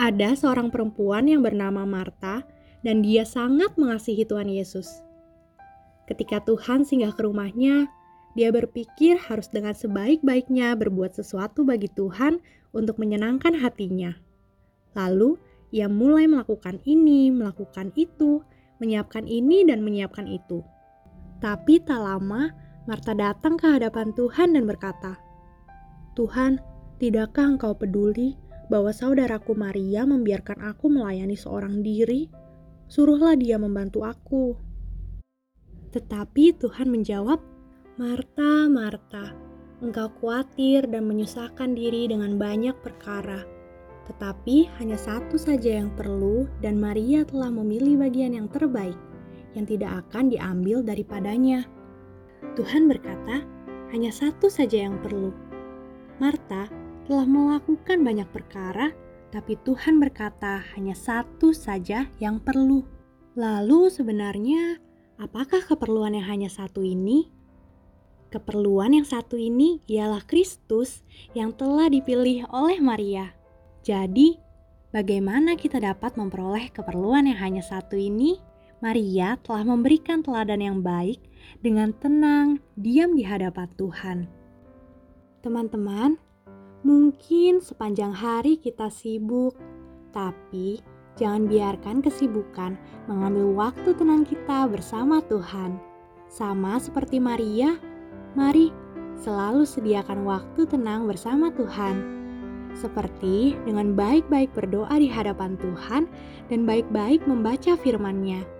Ada seorang perempuan yang bernama Marta, dan dia sangat mengasihi Tuhan Yesus. Ketika Tuhan singgah ke rumahnya, dia berpikir harus dengan sebaik-baiknya berbuat sesuatu bagi Tuhan untuk menyenangkan hatinya. Lalu, ia mulai melakukan ini, melakukan itu, menyiapkan ini, dan menyiapkan itu. Tapi tak lama, Marta datang ke hadapan Tuhan dan berkata, "Tuhan, tidakkah Engkau peduli bahwa saudaraku Maria membiarkan aku melayani seorang diri, suruhlah dia membantu aku. Tetapi Tuhan menjawab, Marta, Marta, engkau khawatir dan menyusahkan diri dengan banyak perkara. Tetapi hanya satu saja yang perlu dan Maria telah memilih bagian yang terbaik, yang tidak akan diambil daripadanya. Tuhan berkata, hanya satu saja yang perlu. Marta telah melakukan banyak perkara, tapi Tuhan berkata hanya satu saja yang perlu. Lalu sebenarnya apakah keperluan yang hanya satu ini? Keperluan yang satu ini ialah Kristus yang telah dipilih oleh Maria. Jadi, bagaimana kita dapat memperoleh keperluan yang hanya satu ini? Maria telah memberikan teladan yang baik dengan tenang diam di hadapan Tuhan. Teman-teman, Mungkin sepanjang hari kita sibuk, tapi jangan biarkan kesibukan mengambil waktu tenang kita bersama Tuhan. Sama seperti Maria, mari selalu sediakan waktu tenang bersama Tuhan. Seperti dengan baik-baik berdoa di hadapan Tuhan dan baik-baik membaca firman-Nya.